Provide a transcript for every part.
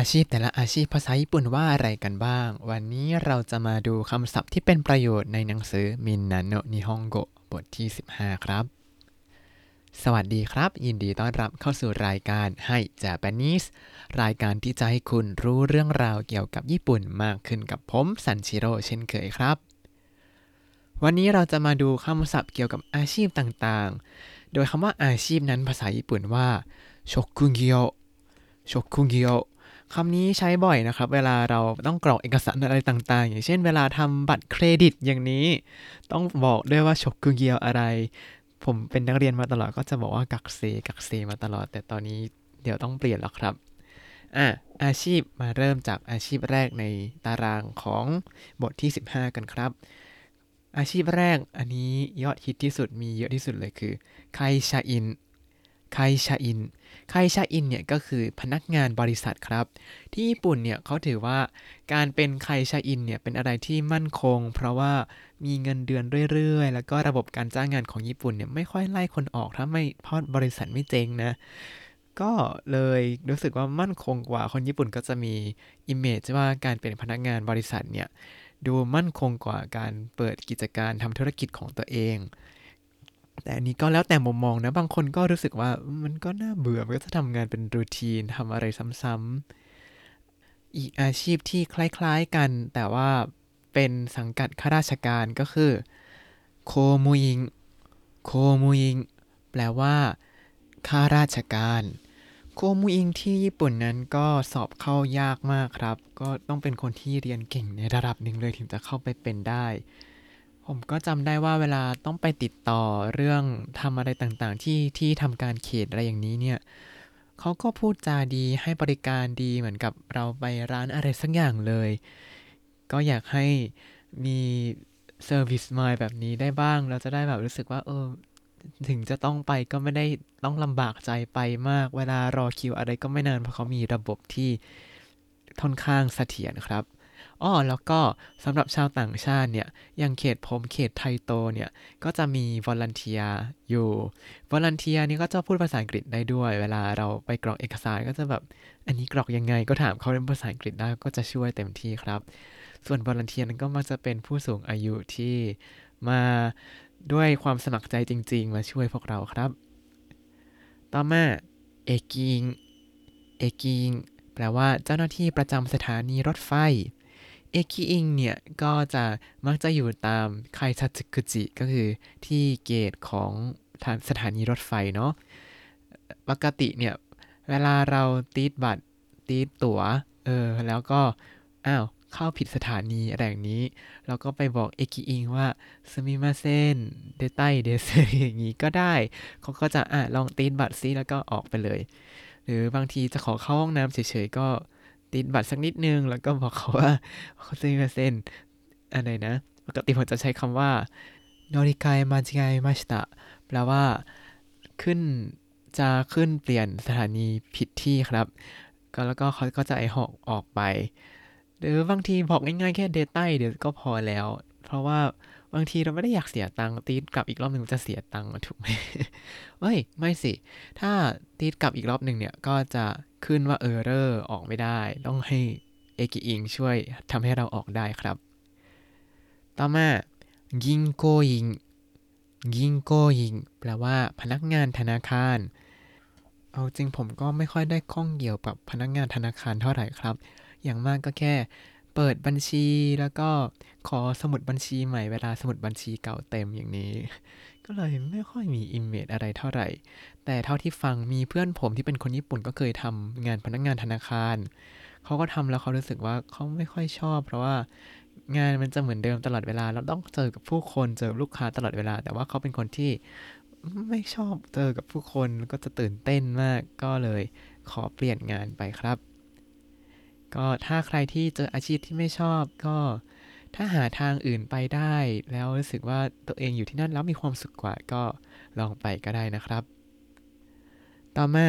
อาชีพแต่ละอาชีพภาษาญี่ปุ่นว่าอะไรกันบ้าง วันนี้เราจะมาดูคำศัพท์ที่เป็นประโยชน์ในหนังสือมินนาโนนิฮงโกบทที่ 15 ครับ สวัสดีครับ ยินดีต้อนรับเข้าสู่รายการให้ Japanese รายการที่จะให้คุณรู้เรื่องราวเกี่ยวกับญี่ปุ่นมากขึ้นกับผมซันชิโร่เช่นเคยครับ วันนี้เราจะมาดูคำศัพท์เกี่ยวกับอาชีพต่างๆ โดยคำว่าอาชีพนั้นภาษาญี่ปุ่นว่าชกุงกิโอชกุงกิโอ คำนี้ใช้บ่อยนะครับ เวลาเราต้องกรอกเอกสารอะไรต่างๆ อย่างเช่นเวลาทำบัตรเครดิตอย่างนี้ ต้องบอกด้วยว่าชกกุเกียวอะไร ผมเป็นนักเรียนมาตลอดก็จะบอกว่ากักเซกักเซมาตลอด แต่ตอนนี้เดี๋ยวต้องเปลี่ยนแล้วครับอะอาชีพมาเริ่มจากอาชีพแรกในตารางของบทที่ 15 กันครับ อาชีพแรกอันนี้ยอดฮิตที่สุดมีเยอะที่สุดเลยคือ会社員 会社員 会社員 เนี่ยก็คือพนักงานบริษัทครับ ที่ญี่ปุ่นเนี่ยเขาถือว่าการเป็น会社員 เนี่ยเป็นอะไรที่มั่นคง เพราะว่ามีเงินเดือนเรื่อยๆ แล้วก็ระบบการจ้างงานของญี่ปุ่นเนี่ยไม่ค่อยไล่คนออกถ้าไม่พอดบริษัทไม่เจ๊งนะ ก็เลยรู้สึกว่ามั่นคงกว่าคนญี่ปุ่นก็จะมี image ว่าการเป็นพนักงานบริษัทเนี่ยดูมั่นคงกว่าการเปิดกิจการทำธุรกิจของตัวเอง แต่อันนี้ก็แล้วแต่มุมมองนะ บางคนก็รู้สึกว่ามันก็น่าเบื่อมันก็จะทำงานเป็นรูทีนทำอะไรซ้ำๆอีกอาชีพที่คล้ายๆกัน แต่ว่าเป็นสังกัดข้าราชการก็คือโคมูยิงโคมูยิงแปลว่าข้าราชการโคมูอิงที่ญี่ปุ่นนั้นก็สอบเข้ายากมากครับ ก็ต้องเป็นคนที่เรียนเก่งในระดับหนึ่งเลยถึงจะเข้าไปเป็นได้ ผมก็จำได้ว่าเวลาต้องไปติดต่อเรื่องทำอะไรต่างๆ ที่ที่ทำการเขตอะไรอย่างนี้เนี่ยเขาก็พูดจาดีให้บริการดีเหมือนกับเราไปร้านอะไรสักอย่างเลย ก็อยากให้มี service mind แบบนี้ได้บ้าง เราจะได้แบบรู้สึกว่าเออถึงจะต้องไปก็ไม่ได้ต้องลำบากใจไปมาก เวลารอคิวอะไรก็ไม่นานเพราะเขามีระบบที่ค่อนข้างเสถียรครับ อ้อแล้วก็สำหรับชาวต่างชาติเนี่ยอย่างเขตผมเขตไทโตเนี่ย ก็จะมี volunteer อยู่ volunteer นี่ก็จะพูดภาษาอังกฤษได้ด้วย เวลาเราไปกรอกเอกสารก็จะแบบ อันนี้กรอกยังไงก็ถามเขาเป็นภาษาอังกฤษได้ก็จะช่วยเต็มที่ครับ ส่วน volunteer นั้นก็มักจะเป็นผู้สูงอายุที่มาด้วยความสมัครใจจริง ๆ มาช่วยพวกเราครับ ต่อมาเอกิงเอกิงแปลว่าเจ้าหน้าที่ประจำสถานีรถไฟ เอคิอิงเนี่ย ก็จะมักจะอยู่ตามไคทัตสึกุจิ ก็คือที่เกตของสถานีรถไฟเนาะปกติเนี่ย เวลาเราตีดบัตรตีดตั๋ว เออ แล้วก็ อ้าว เข้าผิดสถานีอะไรอย่างนี้ เราก็ไปบอกเอคิอิงว่าสมิมาเซนเดต้เดซอย่างนี้ก็ได้ เขาก็จะอะลองตีดบัตรซิแล้วก็ออกไปเลย หรือบางทีจะขอเข้าห้องน้ำเฉยๆก็ ติดบัตรสักนิดนึง แล้วก็บอกเขาว่าเขาซื้อมาเซ็นอะไรนะ ปกติผมจะใช้คำว่าโนริกายมาจิไกมาชิตะแปลว่าขึ้นจะขึ้นเปลี่ยนสถานีผิดที่ครับ ก็แล้วก็เขาก็จะไอหอกออกไป หรือบางทีบอกง่ายๆแค่เดต้เดี๋ยวก็พอแล้ว เพราะว่า บางทีเราไม่ได้อยากเสียตังค์ตีดกลับอีกรอบหนึ่งจะเสียตังค์ถูกไหมเฮ้ยไม่สิ ถ้าตีดกลับอีกรอบหนึ่งเนี่ยก็จะขึ้นว่าเออร์เรอร์ออกไม่ได้ ต้องให้เอกิอิงช่วยทำให้เราออกได้ครับ ต่อมายิงโกยิงยิงโกยิงแปลว่าพนักงานธนาคาร เอาจริงผมก็ไม่ค่อยได้ข้องเกี่ยวกับพนักงานธนาคารเท่าไหร่ครับ อย่างมากก็แค่ เปิดบัญชีแล้วก็ขอสมุดบัญชีใหม่เวลาสมุดบัญชีเก่าเต็มอย่างนี้ ก็เลยไม่ค่อยมี image อะไรเท่าไหร่ แต่เท่าที่ฟังมีเพื่อนผมที่เป็นคนญี่ปุ่นก็เคยทำงานพนักงานธนาคาร เขาก็ทำแล้วเขารู้สึกว่าเขาไม่ค่อยชอบ เพราะว่างานมันจะเหมือนเดิมตลอดเวลาเราต้องเจอกับผู้คนเจอลูกค้าตลอดเวลา แต่ว่าเขาเป็นคนที่ไม่ชอบเจอกับผู้คนก็จะตื่นเต้นมากก็เลยขอเปลี่ยนงานไปครับ ก็ถ้าใครที่เจออาชีพที่ไม่ชอบก็ถ้าหาทางอื่นไปได้ แล้วรู้สึกว่าตัวเองอยู่ที่นั่นแล้วมีความสุขกว่าก็ลองไปก็ได้นะครับ ต่อมา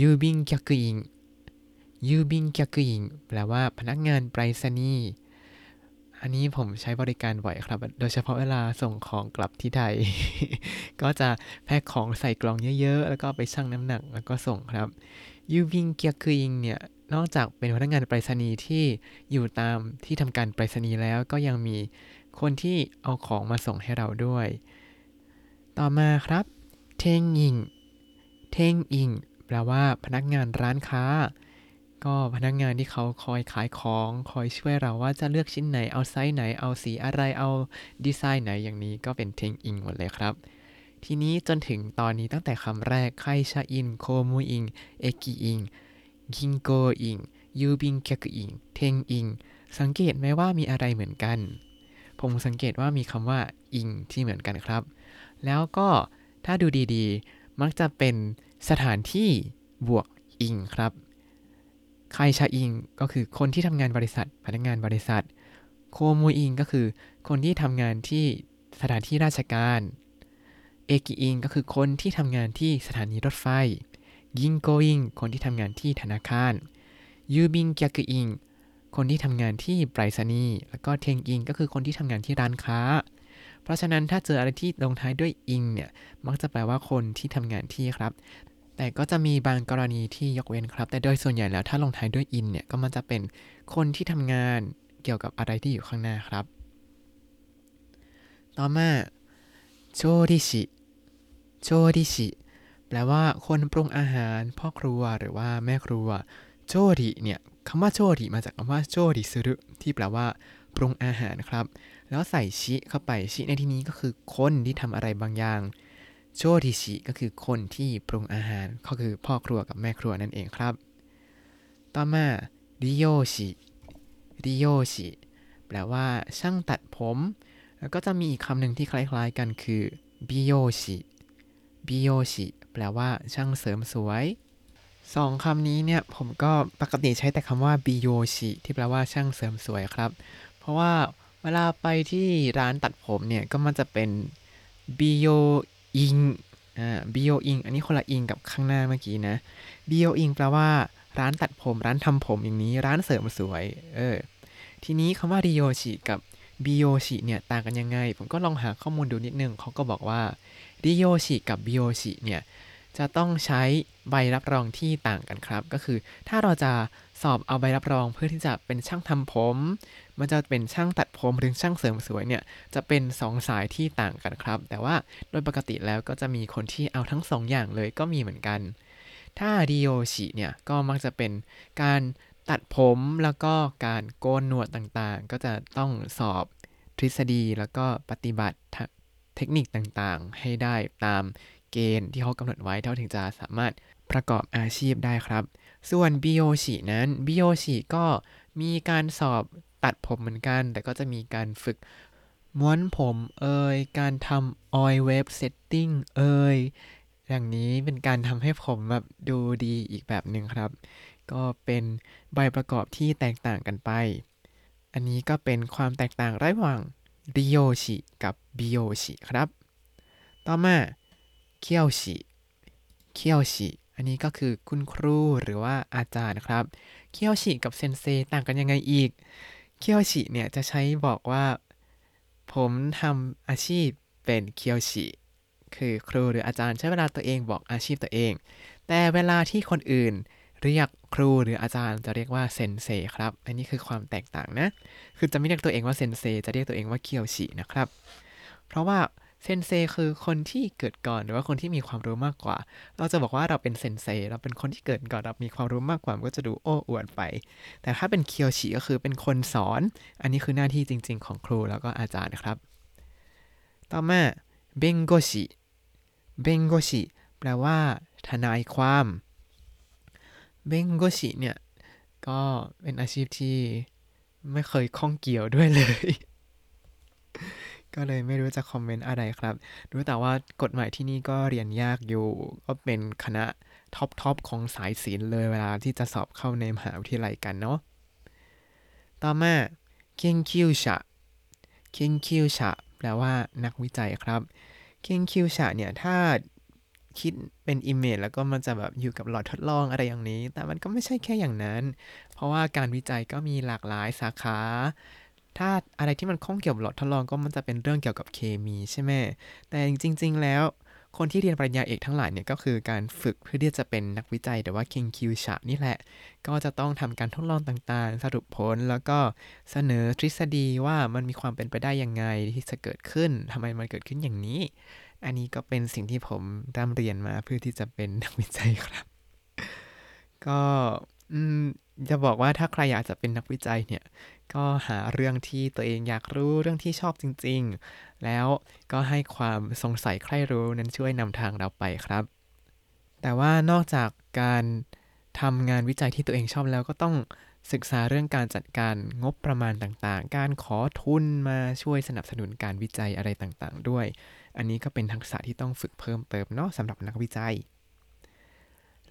ยูบินแคกุอิงยูบินแคกุอิงแปลว่าพนักงานไปรษณีย์อันนี้ผมใช้บริการบ่อยครับ โดยเฉพาะเวลาส่งของกลับที่ไทย ก็จะแพ็คของใส่กล่องเยอะๆ แล้วก็ไปชั่งน้ำหนักแล้วก็ส่งครับยูบินเกียกุอิงเนี่ยนอกจากเป็นพนักงานไปรษณีย์ที่อยู่ตามที่ทำการไปรษณีย์แล้วก็ยังมีคนที่เอาของมาส่งให้เราด้วย ต่อมาครับเทงอิง店員แปลว่าพนักงานร้านค้า ก็พนักงานที่เขาคอยขายของคอยช่วยเราว่าจะเลือกชิ้นไหนเอาไซส์ไหนเอาสีอะไรเอาดีไซน์ไหนอย่างนี้ก็เป็น店員หมดเลยครับทีนี้จนถึงตอนนี้ตั้งแต่คำแรก会社員 公務員 駅員 銀行員 郵便局員 店員สังเกตไหมว่ามีอะไรเหมือนกัน ผมสังเกตว่ามีคำว่าอิงที่เหมือนกันครับ แล้วก็ถ้าดูดีๆ มักจะเป็นสถานที่บวกอิงครับใครชาอิงก็คือคนที่ทำงานบริษัท พนักงานบริษัท โคมูอิงก็คือคนที่ทำงานที่สถานที่ราชการ เอกิอิงก็คือคนที่ทำงานที่สถานีรถไฟ ยิงโกอิงคนที่ทำงานที่ธนาคารยูบิงเกียกอิงคนที่ทำงานที่ไปรษณีย์แล้วก็เทงอิงก็คือคนที่ทำงานที่ร้านค้า เพราะฉะนั้นถ้าเจออะไรที่ลงท้ายด้วยอิงเนี่ยมักจะแปลว่าคนที่ทำงานที่ครับ แต่ก็จะมีบางกรณีที่ยกเว้นครับ แต่โดยส่วนใหญ่แล้วถ้าลงท้ายด้วยอินเนี่ยก็มันจะเป็นคนที่ทำงานเกี่ยวกับอะไรที่อยู่ข้างหน้าครับ ต่อมาโชริชิโชริชิ แปลว่าคนปรุงอาหาร พ่อครัวหรือว่าแม่ครัวโชริเนี่ยคำว่าโชริมาจากคำว่าโชริซึรุที่แปลว่า ปรุงอาหารครับ แล้วใส่ชิเข้าไปชิในที่นี้ก็คือคนที่ทำอะไรบางอย่างโชริชิก็คือคนที่ปรุงอาหารก็คือพ่อครัวกับแม่ครัวนั่นเองครับ ต่อมาริโยชิริโยชิแปลว่าช่างตัดผม แล้วก็จะมีอีกคำหนึ่งที่คล้ายๆกันคือบิโยชิ บิโยชิแปลว่าช่างเสริมสวยสองคำนี้เนี่ยผมก็ปกติใช้แต่คำว่าบิโยชิที่แปลว่าช่างเสริมสวยครับ เพราะว่าเวลาไปที่ร้านตัดผมเนี่ยก็มันจะเป็นบิโยอิงอ่าบิโยอิงอันนี้คนละอิงกับข้างหน้าเมื่อกี้นะบิโยอิงแปลว่าร้านตัดผม ร้านทำผมอย่างนี้ ร้านเสริมสวย เออ ทีนี้คำว่าริโยชิกับ บิโยชิเนี่ยต่างกันยังไง ผมก็ลองหาข้อมูลดูนิดนึงเขาก็บอกว่าริโยชิกับบิโยชิเนี่ยจะต้องใช้ใบรับรองที่ต่างกันครับ ก็คือถ้าเราจะสอบเอาใบรับรองเพื่อที่จะเป็นช่างทำผม มันจะเป็นช่างตัดผมหรือช่างเสริมสวยเนี่ยจะเป็น2สายที่ต่างกันครับ แต่ว่าโดยปกติแล้วก็จะมีคนที่เอาทั้ง2อย่างเลยก็มีเหมือนกัน ถ้าดิโอชิเนี่ยก็มักจะเป็นการ ตัดผมแล้วก็การโกนหนวดต่างๆ ก็จะต้องสอบทฤษฎีแล้วก็ปฏิบัติเทคนิคต่างๆ ให้ได้ตามเกณฑ์ที่เขากำหนดไว้เท่าถึงจะสามารถประกอบอาชีพได้ครับ ส่วนบิโอชินั้นบิโอชิก็มีการสอบตัดผมเหมือนกัน แต่ก็จะมีการฝึกม้วนผมเอ่ยการทำออย wave setting เอ่ยอย่างนี้เป็นการทำให้ผมแบบดูดีอีกแบบหนึ่งครับ ก็เป็นใบประกอบที่แตกต่างกันไป อันนี้ก็เป็นความแตกต่างระหว่างริโยชิกับบิโอชิครับ ต่อมาเคียวชิเคียวชิอันนี้ก็คือคุณครูหรือว่าอาจารย์ครับ เคียวชิกับเซนเซต่างกันยังไงอีก เคียวชิเนี่ยจะใช้บอกว่า ผมทำอาชีพเป็นเคียวชิคือครูหรืออาจารย์ใช้เวลาตัวเองบอกอาชีพตัวเอง แต่เวลาที่คนอื่น เรียกครูหรืออาจารย์จะเรียกว่าเซนเซครับ อันนี้คือความแตกต่างนะ คือจะไม่เรียกตัวเองว่าเซนเซจะเรียกตัวเองว่าเคียวชินะครับ เพราะว่าเซนเซคือคนที่เกิดก่อนหรือว่าคนที่มีความรู้มากกว่า เราจะบอกว่าเราเป็นเซนเซเราเป็นคนที่เกิดก่อนเรามีความรู้มากกว่ามันก็จะดูโอ้อวดไป แต่ถ้าเป็นเคียวชิก็คือเป็นคนสอน อันนี้คือหน้าที่จริง ๆ ของครูแล้วก็อาจารย์นะครับ ต่อมา弁護士 弁護士แปลว่า ทนายความ 弁護士เนี่ย ก็เป็นอาชีพที่ไม่เคยข้องเกี่ยวด้วยเลย ก็เลยไม่รู้จะ comment อะไรครับ รู้แต่ว่ากฎหมายที่นี่ก็เรียนยากอยู่ ก็เป็นคณะ top top ของสายศิลป์เลยเวลาที่จะสอบเข้าในมหาวิทยาลัยกันเนาะ ต่อมา研究者 研究者แปลว่านักวิจัยครับ研究者เนี่ยถ้า คิดเป็น image แล้วก็มันจะแบบอยู่กับหลอดทดลองอะไรอย่างนี้ แต่มันก็ไม่ใช่แค่อย่างนั้น เพราะว่าการวิจัยก็มีหลากหลายสาขา ถ้าอะไรที่มันข้องเกี่ยวกับหลอดทดลองก็มันจะเป็นเรื่องเกี่ยวกับเคมีใช่ไหมแต่จริง ๆ แล้วคนที่เรียนปริญญาเอกทั้งหลายเนี่ยก็คือการฝึกเพื่อที่จะเป็นนักวิจัยแต่ว่า研究者นี่แหละ ก็จะต้องทำการทดลองต่างๆ สรุปผลแล้วก็เสนอทฤษฎีว่ามันมีความเป็นไปได้ยังไงที่จะเกิดขึ้นทำไมมันเกิดขึ้นอย่างนี้ อันนี้ก็เป็นสิ่งที่ผมร่ำเรียนมาเพื่อที่จะเป็นนักวิจัยครับ ก็จะบอกว่าถ้าใครอยากจะเป็นนักวิจัยเนี่ย ก็หาเรื่องที่ตัวเองอยากรู้เรื่องที่ชอบจริง ๆ แล้วก็ให้ความสงสัยใครรู้นั้นช่วยนำทางเราไปครับ แต่ว่านอกจากการทำงานวิจัยที่ตัวเองชอบแล้วก็ต้อง ศึกษาเรื่องการจัดการงบประมาณต่างๆ การขอทุนมาช่วยสนับสนุนการวิจัยอะไรต่างๆ ด้วย อันนี้ก็เป็นทักษะที่ต้องฝึกเพิ่มเติมเนาะสำหรับนักวิจัย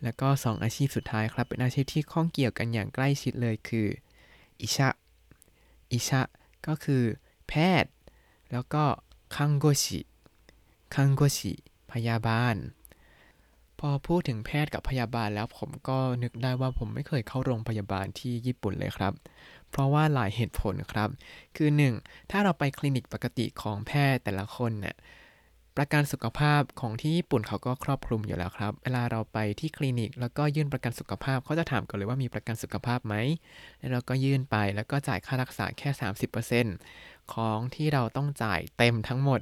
แล้วก็ 2 อาชีพสุดท้ายครับ เป็นอาชีพที่ข้องเกี่ยวกันอย่างใกล้ชิดเลยคืออิชะอิชะก็คือแพทย์ แล้วก็คังโกชิคังโกชิพยาบาล พอพูดถึงแพทย์กับพยาบาลแล้วผมก็นึกได้ว่าผมไม่เคยเข้าโรงพยาบาลที่ญี่ปุ่นเลยครับ เพราะว่าหลายเหตุผลครับ คือ 1. ถ้าเราไปคลินิกปกติของแพทย์แต่ละคนเนี่ยประกันสุขภาพของที่ญี่ปุ่นเขาก็ครอบคลุมอยู่แล้วครับ เวลาเราไปที่คลินิก แล้วก็ยื่นประกันสุขภาพเขาจะถามก่อนเลยว่ามีประกันสุขภาพไหมแล้วเราก็ยื่นไปแล้วก็จ่ายค่ารักษาแค่ 30% ของที่เราต้องจ่ายเต็มทั้งหมด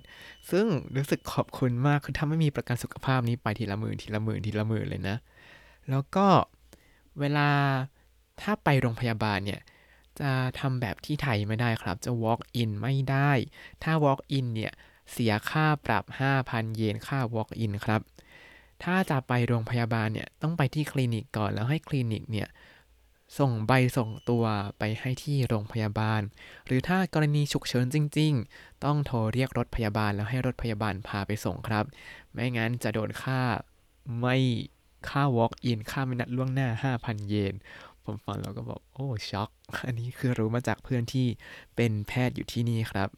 ซึ่งรู้สึกขอบคุณมากคือถ้าไม่มีประกันสุขภาพนี้ไปทีละหมื่นทีละหมื่นทีละหมื่นเลยนะ แล้วก็เวลาถ้าไปโรงพยาบาลเนี่ยจะทำแบบที่ไทยไม่ได้ครับ จะ walk in ไม่ได้ ถ้า walk in เนี่ยเสียค่าปรับ 5,000 เยนค่า walk-in ครับ ถ้าจะไปโรงพยาบาลเนี่ยต้องไปที่คลินิกก่อนแล้วให้คลินิกเนี่ย ส่งใบส่งตัวไปให้ที่โรงพยาบาล หรือถ้ากรณีฉุกเฉินจริง ๆ ต้องโทรเรียกรถพยาบาลแล้วให้รถพยาบาลพาไปส่งครับ ไม่งั้นจะโดนค่าไม่ค่า walk-in ค่าไม่นัดล่วงหน้า 5,000 เยน ผมฟังแล้วก็บอกโอ้ช็อก อันนี้คือรู้มาจากเพื่อนที่เป็นแพทย์อยู่ที่นี่ครับ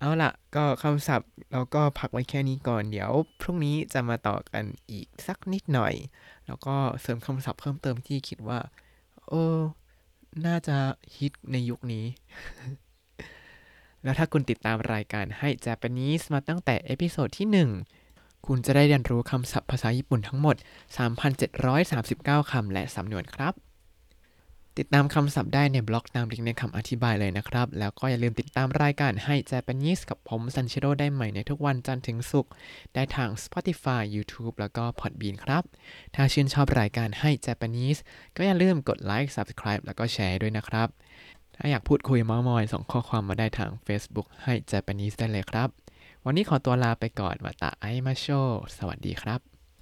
เอาละก็คำศัพท์เราก็พักไว้แค่นี้ก่อน เดี๋ยวพรุ่งนี้จะมาต่อกันอีกสักนิดหน่อย แล้วก็เสริมคำศัพท์เพิ่มเติมที่คิดว่า เออ น่าจะฮิตในยุคนี้ แล้วถ้าคุณติดตามรายการให้ Japanese มาตั้งแต่ episode ที่ 1 คุณจะได้เรียนรู้คำศัพท์ภาษาญี่ปุ่นทั้งหมด 3,739 คำและสำนวนครับ ติดตามคำศัพท์ได้ในบล็อกตามลิงก์ในคำอธิบายเลยนะครับ แล้วก็อย่าลืมติดตามรายการให้ Japanese กับผมซันเชโรได้ใหม่ในทุกวันจันทร์ถึงศุกร์ได้ทาง Spotify YouTube แล้วก็ Podbean ครับ ถ้าชื่นชอบรายการให้ Japanese ก็อย่าลืมกดไลค์ Subscribe แล้วก็แชร์ด้วยนะครับ ถ้าอยากพูดคุยเมาท์มอยส่งข้อความมาได้ทาง Facebook ให้ Japanese ได้เลยครับ วันนี้ขอตัวลาไปก่อนมาตาไอมาโช สวัสดีครับ